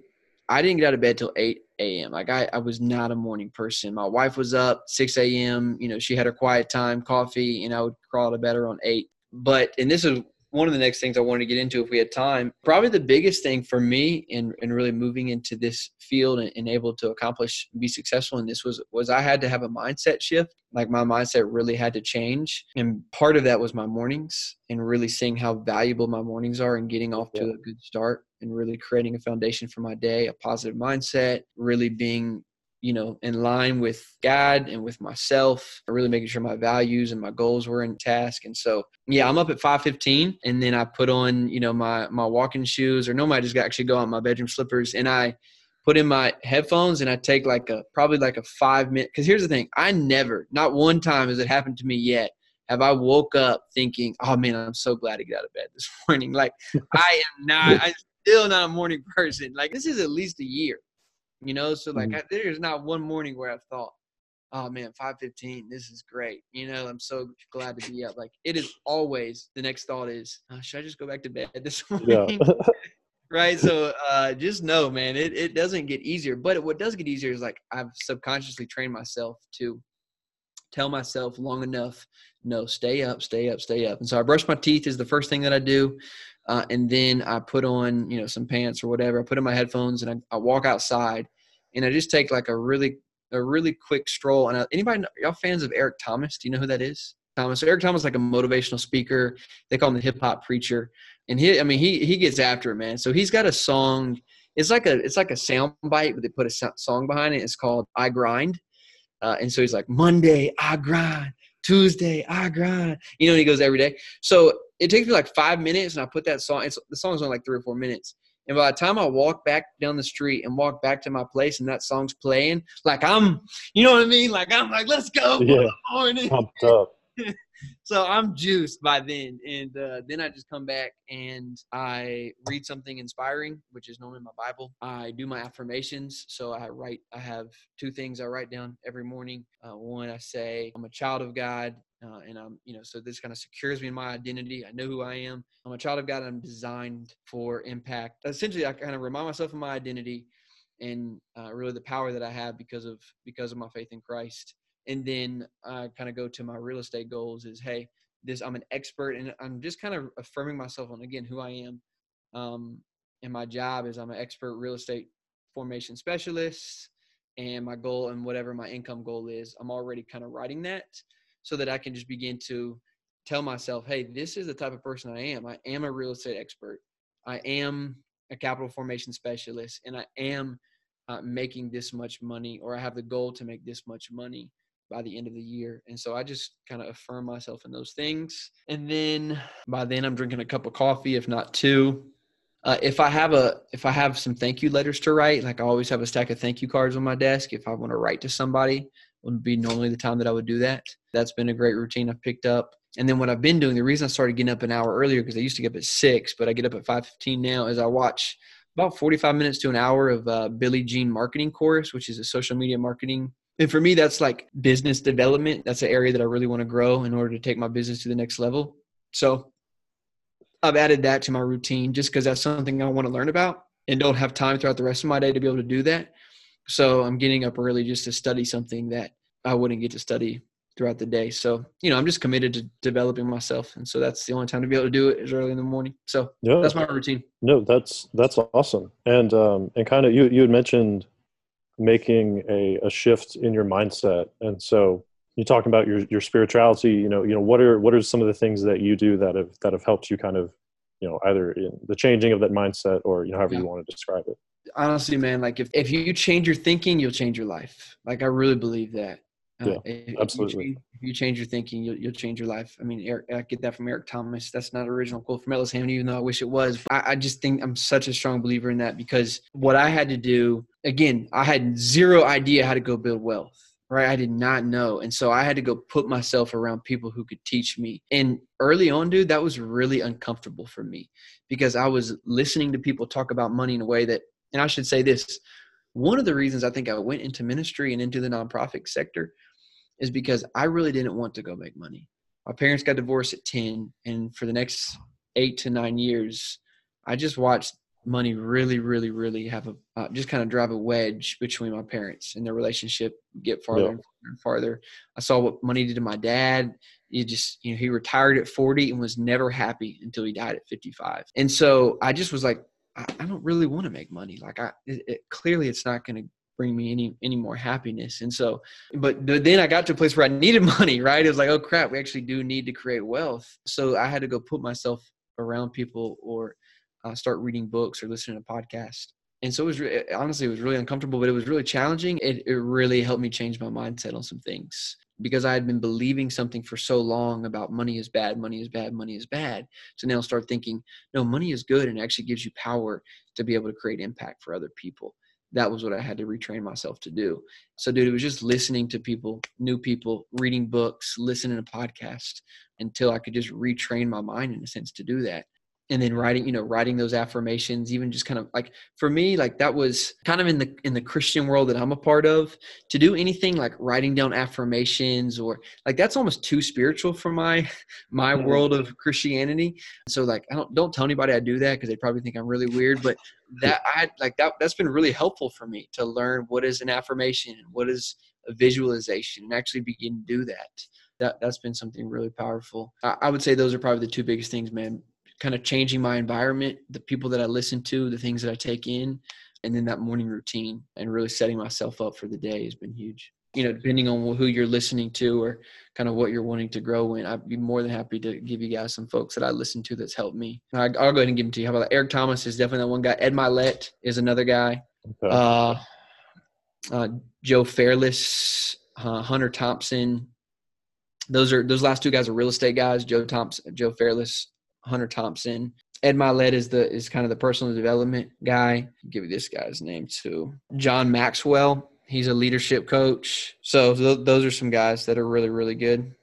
I didn't get out of bed till eight a.m. Like I, I was not a morning person. My wife was up six a.m. You know, she had her quiet time, coffee, and I would crawl out of bed around eight. But and this is one of the next things I wanted to get into if we had time. Probably the biggest thing for me in, in really moving into this field and, and able to accomplish be successful in this was was I had to have a mindset shift. Like my mindset really had to change. And part of that was my mornings and really seeing how valuable my mornings are and getting off to a good start and really creating a foundation for my day, a positive mindset, really being you know, in line with God and with myself, really making sure my values and my goals were in task. And so, yeah, I'm up at 5:15, and then I put on, you know, my my walking shoes, or no, I just got actually go on my bedroom slippers, and I put in my headphones, and I take like a probably like a five minute. Because here's the thing, I never, not one time has it happened to me yet. Have I woke up thinking, "Oh man, I'm so glad to get out of bed this morning"? Like I am not. I'm still not a morning person. Like this is at least a year you know? So like Mhm. I, there's not one morning where i've thought oh man 515 this is great you know? I'm so glad to be up. Like it is always the next thought is oh, should i just go back to bed this Yeah. morning? Right? So uh just know man it, it doesn't get easier. But what does get easier is like i've subconsciously trained myself to tell myself long enough no stay up stay up stay up. And so i brush my teeth is the first thing that i do uh, and then i put on you know some pants or whatever. I put in my headphones and I, I walk outside and i just take like a really a really quick stroll. And uh, anybody y'all fans of eric thomas? Do you know who that is? Thomas. Eric thomas is like a motivational speaker. They call him the hip-hop preacher. And he i mean he he gets after it man. So he's got a song. It's like a it's like a sound bite but they put a song behind it. It's called i grind. Uh, and so he's like, Monday, I grind. Tuesday, I grind. You know, he goes every day. So it takes me like five minutes, and I put that song. It's the song's only like three or four minutes. And by the time I walk back down the street and walk back to my place, and that song's playing, like I'm, you know what I mean? Like I'm like, let's go. Yeah. Pumped up. So I'm juiced by then, and uh, then I just come back and I read something inspiring, which is normally my Bible. I do my affirmations, so I write. I have two things I write down every morning. Uh, one, I say I'm a child of God, uh, and I'm, you know, so this kind of secures me in my identity. I know who I am. I'm a child of God. I'm designed for impact. Essentially, I kind of remind myself of my identity and uh, really the power that I have because of because of my faith in Christ and then I kind of go to my real estate goals is hey this I'm an expert and I'm just kind of affirming myself on again who I am um, and my job is I'm an expert real estate formation specialist and my goal and whatever my income goal is I'm already kind of writing that so that I can just begin to tell myself hey this is the type of person I am I am a real estate expert I am a capital formation specialist and I am uh, making this much money or I have the goal to make this much money by the end of the year. And so I just kind of affirm myself in those things. And then by then I'm drinking a cup of coffee, if not two. Uh, if I have a if I have some thank you letters to write, like I always have a stack of thank you cards on my desk. If I want to write to somebody, would be normally the time that I would do that. That's been a great routine I've picked up. And then what I've been doing, the reason I started getting up an hour earlier because I used to get up at six, but I get up at five fifteen now, is I watch about 45 minutes to an hour of uh, Billy Gene marketing course, which is a social media marketing. And for me, that's like business development. That's an area that I really want to grow in order to take my business to the next level. So I've added that to my routine just because that's something I want to learn about and don't have time throughout the rest of my day to be able to do that. So I'm getting up early just to study something that I wouldn't get to study throughout the day. So, you know, I'm just committed to developing myself. And so that's the only time to be able to do it is early in the morning. So Yeah. that's my routine. No, that's that's awesome. And um, and kind of you you had mentioned making a, a shift in your mindset, and so you talking about your your spirituality. You know, you know what are what are some of the things that you do that have that have helped you kind of you know either in the changing of that mindset or you know however Yeah. you want to describe it. Honestly man like if, if you change your thinking you'll change your life. Like i really believe that. Uh, Yeah, if- absolutely. you change, if you change your thinking you'll, you'll change your life. I mean eric i get that from eric thomas. That's not an original quote from ellis Hammond, even though i wish it was. I, I just think i'm such a strong believer in that because what i had to do again i had zero idea how to go build wealth right? I did not know. And so i had to go put myself around people who could teach me. And early on dude that was really uncomfortable for me because i was listening to people talk about money in a way that and I should say this one of the reasons I think I went into ministry and into the nonprofit sector is because I really didn't want to go make money. My parents got divorced at 10, and for the next eight to nine years, I just watched money really, really, really have a uh, just kind of drive a wedge between my parents and their relationship get farther yeah. and farther and farther. I saw what money did to my dad. He just, you know, he retired at 40 and was never happy until he died at 55. And so I just was like, I, I don't really want to make money. Like I, it, it, clearly it's not going to bring me any any more happiness. And so but, but then i got to a place where i needed money right? It was like oh crap we actually do need to create wealth. So i had to go put myself around people or uh, start reading books or listening to podcasts and so it was re- honestly it was really uncomfortable but it was really challenging. It, it really helped me change my mindset on some things because i had been believing something for so long about money is bad money is bad money is bad. So now start thinking no money is good and actually gives you power to be able to create impact for other people. That was what I had to retrain myself to do. So, dude, it was just listening to people, new people, reading books, listening to podcasts until I could just retrain my mind in a sense to do that and then writing you know writing those affirmations even just kind of like for me like that was kind of in the in the christian world that i'm a part of to do anything like writing down affirmations or like that's almost too spiritual for my my mm-hmm. world of christianity so like i don't don't tell anybody i do that because they probably think i'm really weird but that i like that that's been really helpful for me to learn what is an affirmation and what is a visualization and actually begin to do that that that's been something really powerful. I, I, would say those are probably the two biggest things, man kind of changing my environment, the people that I listen to, the things that I take in, and then that morning routine and really setting myself up for the day has been huge. You know, depending on who you're listening to or kind of what you're wanting to grow in, I'd be more than happy to give you guys some folks that I listen to that's helped me. I, will go ahead and give them to you. How about that? Eric Thomas is definitely that one guy. Ed Mylett is another guy. Okay. Uh, uh, Joe Fairless, uh, Hunter Thompson. Those are those last two guys are real estate guys. Joe Thompson, Joe Fairless, Hunter Thompson. Ed Mylett is the is kind of the personal development guy. I'll give you this guy's name too. John Maxwell. He's a leadership coach. So th- those are some guys that are really really good.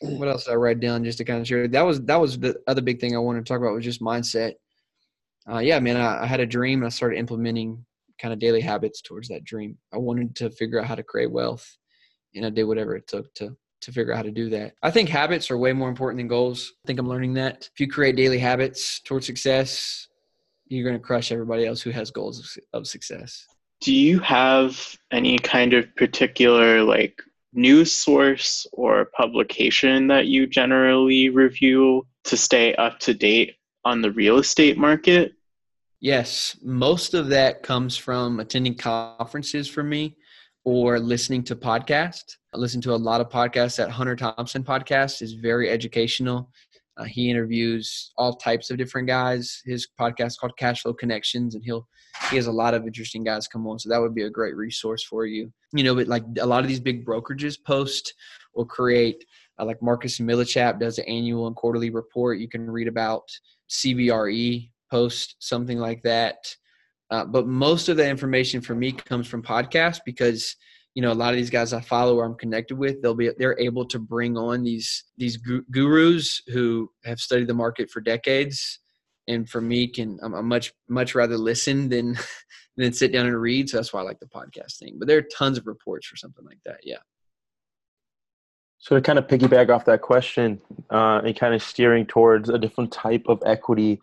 What else did I write down just to kind of share? That was that was the other big thing I wanted to talk about was just mindset. Uh, yeah, man, I, I had a dream and I started implementing kind of daily habits towards that dream. I wanted to figure out how to create wealth, and I did whatever it took to to figure out how to do that. I think habits are way more important than goals. I think I'm learning that. If you create daily habits towards success, you're going to crush everybody else who has goals of success. Do you have any kind of particular like news source or publication that you generally review to stay up to date on the real estate market? Yes, most of that comes from attending conferences for me or listening to podcasts. I listen to a lot of podcasts. That Hunter Thompson podcast is very educational. Uh, he interviews all types of different guys. His podcast called Cash Flow Connections, and he'll he has a lot of interesting guys come on. So that would be a great resource for you. You know, but like a lot of these big brokerages post or create, uh, like Marcus Millichap does an annual and quarterly report. You can read about CBRE post something like that. Uh, but most of the information for me comes from podcasts because you know a lot of these guys I follow or I'm connected with they'll be they're able to bring on these these gurus who have studied the market for decades. And for me can I'm, I'm much much rather listen than than sit down and read. So that's why I like the podcast thing but there are tons of reports for something like that. Yeah. So to kind of piggyback off that question uh, and kind of steering towards a different type of equity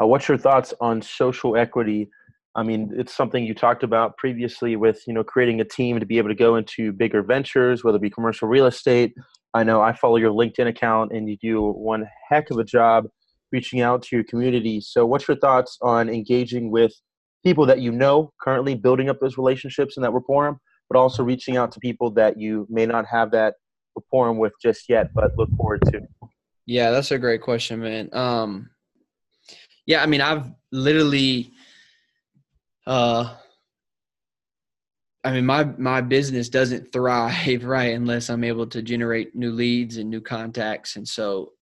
uh, what's your thoughts on social equity I mean, it's something you talked about previously with, you know, creating a team to be able to go into bigger ventures, whether it be commercial real estate. I know I follow your LinkedIn account and you do one heck of a job reaching out to your community. So, what's your thoughts on engaging with people that you know currently, building up those relationships and that rapport, but also reaching out to people that you may not have that rapport with just yet, but look forward to? Yeah, that's a great question, man. Um, yeah, I mean, I've literally uh I mean, my my business doesn't thrive right unless I'm able to generate new leads and new contacts, and so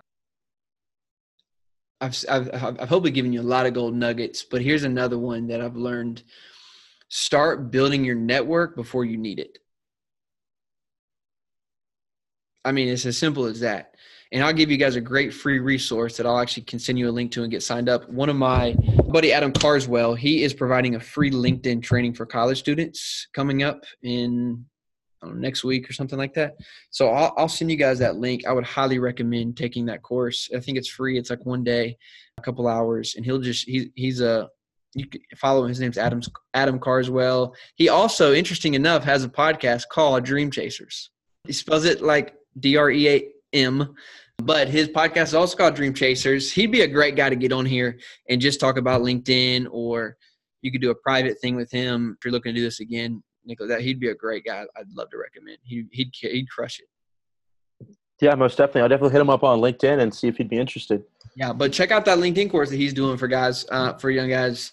I've I've, I've hopefully given you a lot of gold nuggets. But here's another one that I've learned: start building your network before you need it. I mean, it's as simple as that and I'll give you guys a great free resource that I'll actually continue a link to and get signed up. One of my buddy Adam Carswell, he is providing a free LinkedIn training for college students coming up in know, next week or something like that. So I'll, I'll send you guys that link. I would highly recommend taking that course. I think it's free. It's like one day, a couple hours, and he'll just he he's a you can follow him. His name's Adam Adam Carswell. He also, interesting enough, has a podcast called Dream Chasers. He spells it like D R E A M, but his podcast is also called Dream Chasers. He'd be a great guy to get on here and just talk about LinkedIn, or you could do a private thing with him if you're looking to do this again. Nicholas, that he'd be a great guy. I'd love to recommend. He, he'd he'd crush it. Yeah, most definitely. I'll definitely hit him up on LinkedIn and see if he'd be interested. Yeah, but check out that LinkedIn course that he's doing for guys, uh, for young guys.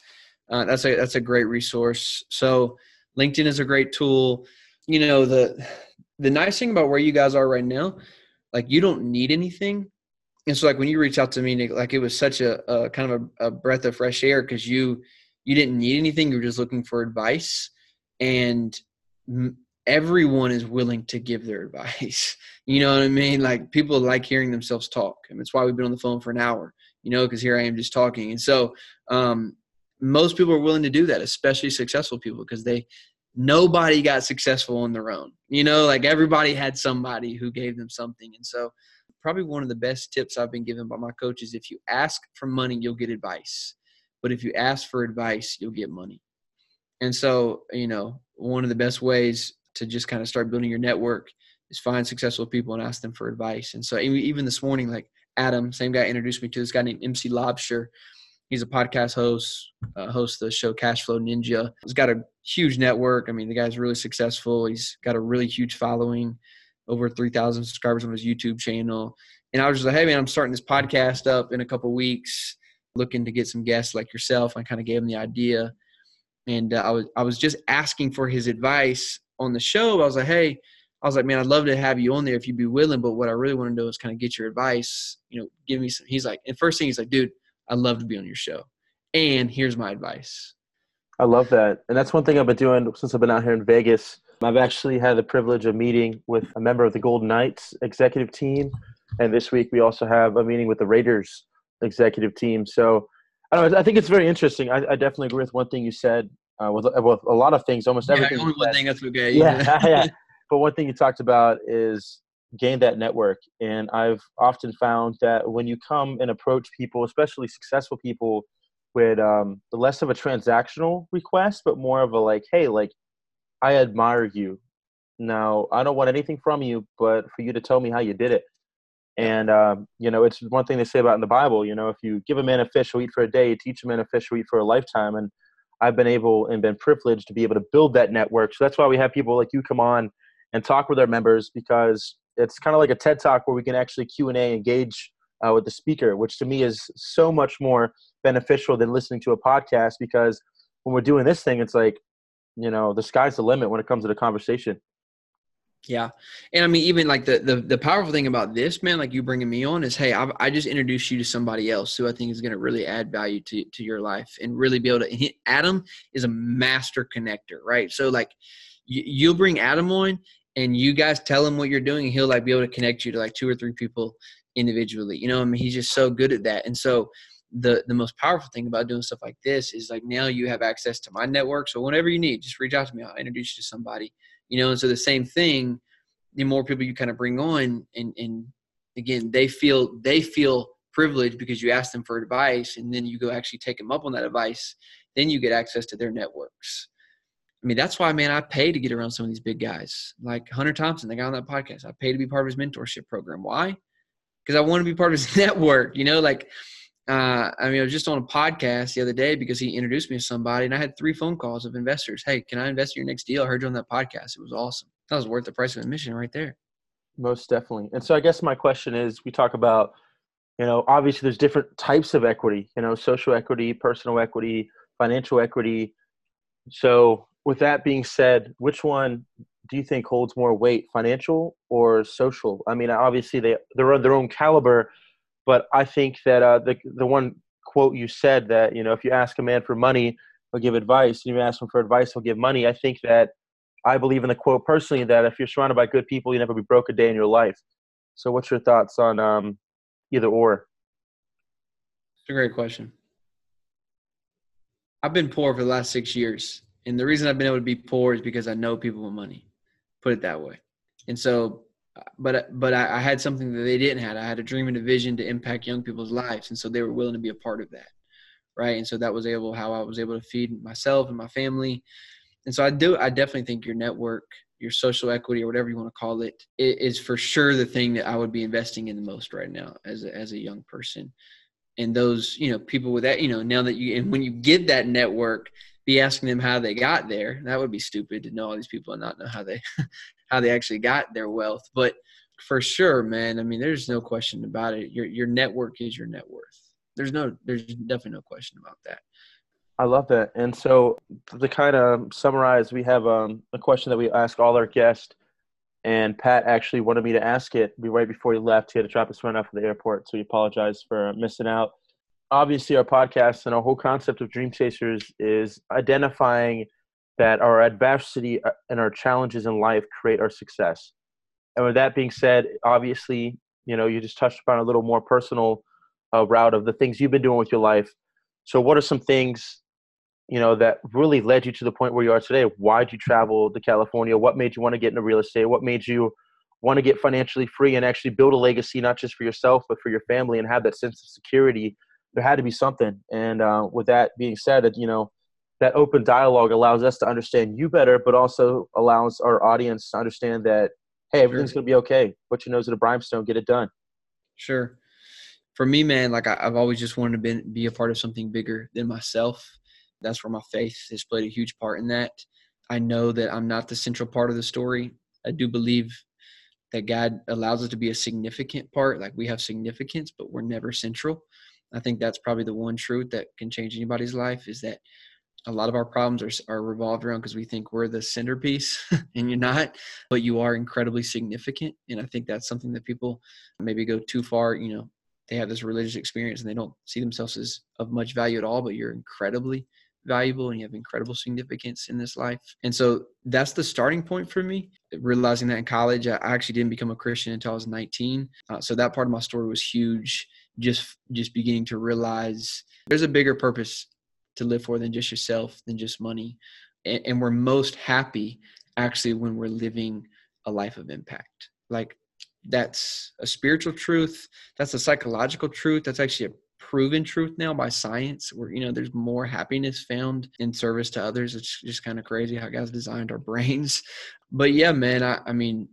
Uh, that's a that's a great resource. So LinkedIn is a great tool. You know the the nice thing about where you guys are right now, like you don't need anything. And so like when you reach out to me, like it was such a, a kind of a, a breath of fresh air because you you didn't need anything. You were just looking for advice, and everyone is willing to give their advice. You know what I mean? Like people like hearing themselves talk, and it's why we've been on the phone for an hour. You know, because here I am just talking, and so um, most people are willing to do that, especially successful people, because they nobody got successful on their own. You know, like everybody had somebody who gave them something, and so probably one of the best tips I've been given by my coach is if you ask for money, you'll get advice, but if you ask for advice, you'll get money. And so, you know, one of the best ways to just kind of start building your network is find successful people and ask them for advice. And so even this morning, like Adam, same guy introduced me to this guy named MC Laubscher. He's a podcast host, uh, hosts the show Cashflow Ninja. He's got a huge network. I mean, the guy's really successful. He's got a really huge following, over 3,000 subscribers on his YouTube channel. And I was just like, hey, man, I'm starting this podcast up in a couple weeks, looking to get some guests like yourself. I kind of gave him the idea and uh, I was I was just asking for his advice on the show. I was like, hey, I was like, man, I'd love to have you on there if you'd be willing, but what I really want to do is kind of get your advice. You know, give me some. He's like, and first thing he's like, dude, I'd love to be on your show, and here's my advice. I love that, and that's one thing I've been doing since I've been out here in Vegas. I've actually had the privilege of meeting with a member of the Golden Knights executive team, and this week we also have a meeting with the Raiders executive team. So I, know, I think it's very interesting. I, I, definitely agree with one thing you said. Uh, with, with a lot of things, almost yeah, everything. Only one thing that's okay. Yeah, yeah. But one thing you talked about is gain that network, and I've often found that when you come and approach people, especially successful people, with um, less of a transactional request, but more of a like, hey, like, I admire you. Now, I don't want anything from you, but for you to tell me how you did it. And um, you know, it's one thing they say about in the Bible. You know, if you give a man a fish, he'll eat for a day. Teach a man a fish, he'll eat for a lifetime. And I've been able and been privileged to be able to build that network. So that's why we have people like you come on and talk with our members because it's kind of like a TED talk where we can actually Q and A engage uh, with the speaker, which to me is so much more beneficial than listening to a podcast. Because when we're doing this thing, it's like you know the sky's the limit when it comes to the conversation. Yeah, and I mean, even like the the the powerful thing about this, man, like you bringing me on, is hey, I've, I just introduced you to somebody else who I think is going to really add value to to your life and really be able to. Adam is a master connector, right? So like, you, you'll bring Adam on, and you guys tell him what you're doing, he'll like be able to connect you to like two or three people individually. You know, I mean, he's just so good at that, and so the the most powerful thing about doing stuff like this is like now you have access to my network. So whenever you need, just reach out to me. I'll introduce you to somebody you know and so the same thing the more people you kind of bring on and and again they feel they feel privileged because you ask them for advice and then you go actually take them up on that advice then you get access to their networks i mean that's why man i pay to get around some of these big guys like hunter thompson the guy on that podcast i pay to be part of his mentorship program why because i want to be part of his network you know like uh, I mean, I was just on a podcast the other day because he introduced me to somebody, and I had three phone calls of investors. Hey, can I invest in your next deal? I heard you on that podcast. It was awesome. That was worth the price of admission right there. Most definitely. And so, I guess my question is: we talk about, you know, obviously there's different types of equity. You know, social equity, personal equity, financial equity. So, with that being said, which one do you think holds more weight, financial or social? I mean, obviously they they're on their own caliber but I think that uh, the the one quote you said that you know if you ask a man for money, he'll give advice. And you ask him for advice, he'll give money. I think that I believe in the quote personally that if you're surrounded by good people, you never be broke a day in your life. So, what's your thoughts on um, either or? It's a great question. I've been poor for the last six years, and the reason I've been able to be poor is because I know people with money. put it that way. And so, uh, but but I, I had something that they didn't have. I had a dream and a vision to impact young people's lives, and so they were willing to be a part of that, right? And so that was able how I was able to feed myself and my family. And so I do. I definitely think your network, your social equity, or whatever you want to call it, is for sure the thing that I would be investing in the most right now as a, as a young person. And those, you know, people with that, you know, now that you and when you get that network, be asking them how they got there. That would be stupid to know all these people and not know how they how they actually got their wealth. But for sure, man, I mean, there's no question about it. Your your network is your net worth. There's no there's definitely no question about that. I love that. And so to kind of summarize, we have um, a question that we ask all our guests, and Pat actually wanted me to ask it right before he left. He had to drop his phone off at the airport, so he apologized for missing out obviously our podcast and our whole concept of dream chasers is identifying that our adversity uh, and our challenges in life create our success. And with that being said obviously you know you just touched upon a little more personal uh, route of the things you've been doing with your life. So what are some things you know that really led you to the point where you are today? Why did you travel to california? What made you want to get into real estate? What made you want to get financially free and actually build a legacy not just for yourself but for your family and have that sense of security there had to be something. And uh, with that being said, that you know, that open dialogue allows us to understand you better, but also allows our audience to understand that hey, everything's sure. gonna be okay. Put your nose to the brimstone, get it done. Sure. For me, man, like I, have always just wanted to be, be a part of something bigger than myself. That's where my faith has played a huge part in that. I know that I'm not the central part of the story. I do believe that God allows us to be a significant part. Like we have significance, but we're never central. I think that's probably the one truth that can change anybody's life is that a lot of our problems are, are revolved around because we think we're the centerpiece and you're not, but you are incredibly significant. And I think that's something that people maybe go too far, you know, they have this religious experience and they don't see themselves as of much value at all, but you're incredibly valuable and you have incredible significance in this life. And so that's the starting point for me. Realizing that in college, I actually didn't become a Christian until I was 19. Uh, so that part of my story was huge just just beginning to realize there's a bigger purpose to live for than just yourself than just money. And, and we're most happy actually when we're living a life of impact. Like that's a spiritual truth that's a psychological truth that's actually a proven truth now by science where you know there's more happiness found in service to others. It's just kind of crazy how god's designed our brains. But yeah man i, I mean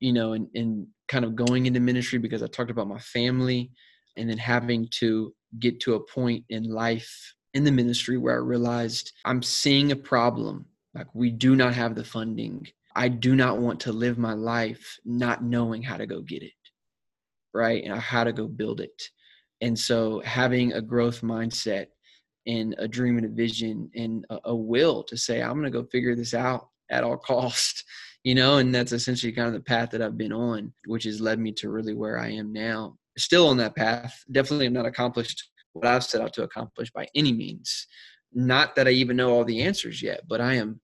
you know and, and kind of going into ministry because i talked about my family and then having to get to a point in life in the ministry where I realized I'm seeing a problem. Like, we do not have the funding. I do not want to live my life not knowing how to go get it, right? And how to go build it. And so, having a growth mindset and a dream and a vision and a, a will to say, I'm going to go figure this out at all cost, you know, and that's essentially kind of the path that I've been on, which has led me to really where I am now still on that path. Definitely have not accomplished what I've set out to accomplish by any means. Not that I even know all the answers yet, but I am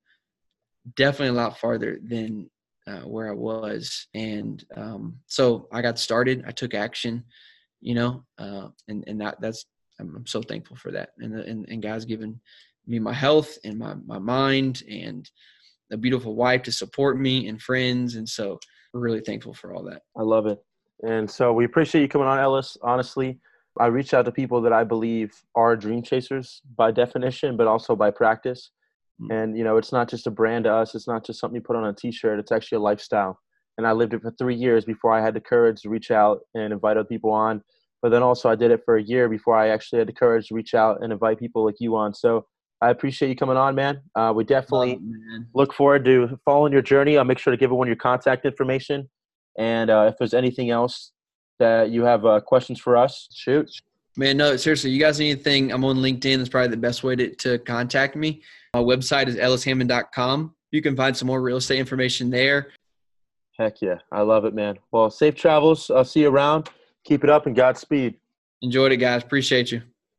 definitely a lot farther than uh, where I was. And um, so I got started. I took action, you know, uh, and and that that's I'm, I'm so thankful for that. And, and and God's given me my health and my my mind and a beautiful wife to support me and friends. And so we're really thankful for all that. I love it. And so we appreciate you coming on, Ellis. Honestly, I reach out to people that I believe are dream chasers by definition, but also by practice. Mm-hmm. And, you know, it's not just a brand to us, it's not just something you put on a t shirt, it's actually a lifestyle. And I lived it for three years before I had the courage to reach out and invite other people on. But then also, I did it for a year before I actually had the courage to reach out and invite people like you on. So I appreciate you coming on, man. Uh, we definitely it, look forward to following your journey. I'll make sure to give everyone your contact information and uh, if there's anything else that you have uh, questions for us, shoot. Man, no, seriously, you guys anything? I'm on LinkedIn. That's probably the best way to, to contact me. My website is ellishammond.com. You can find some more real estate information there. Heck yeah. I love it, man. Well, safe travels. I'll see you around. Keep it up and Godspeed. Enjoyed it, guys. Appreciate you.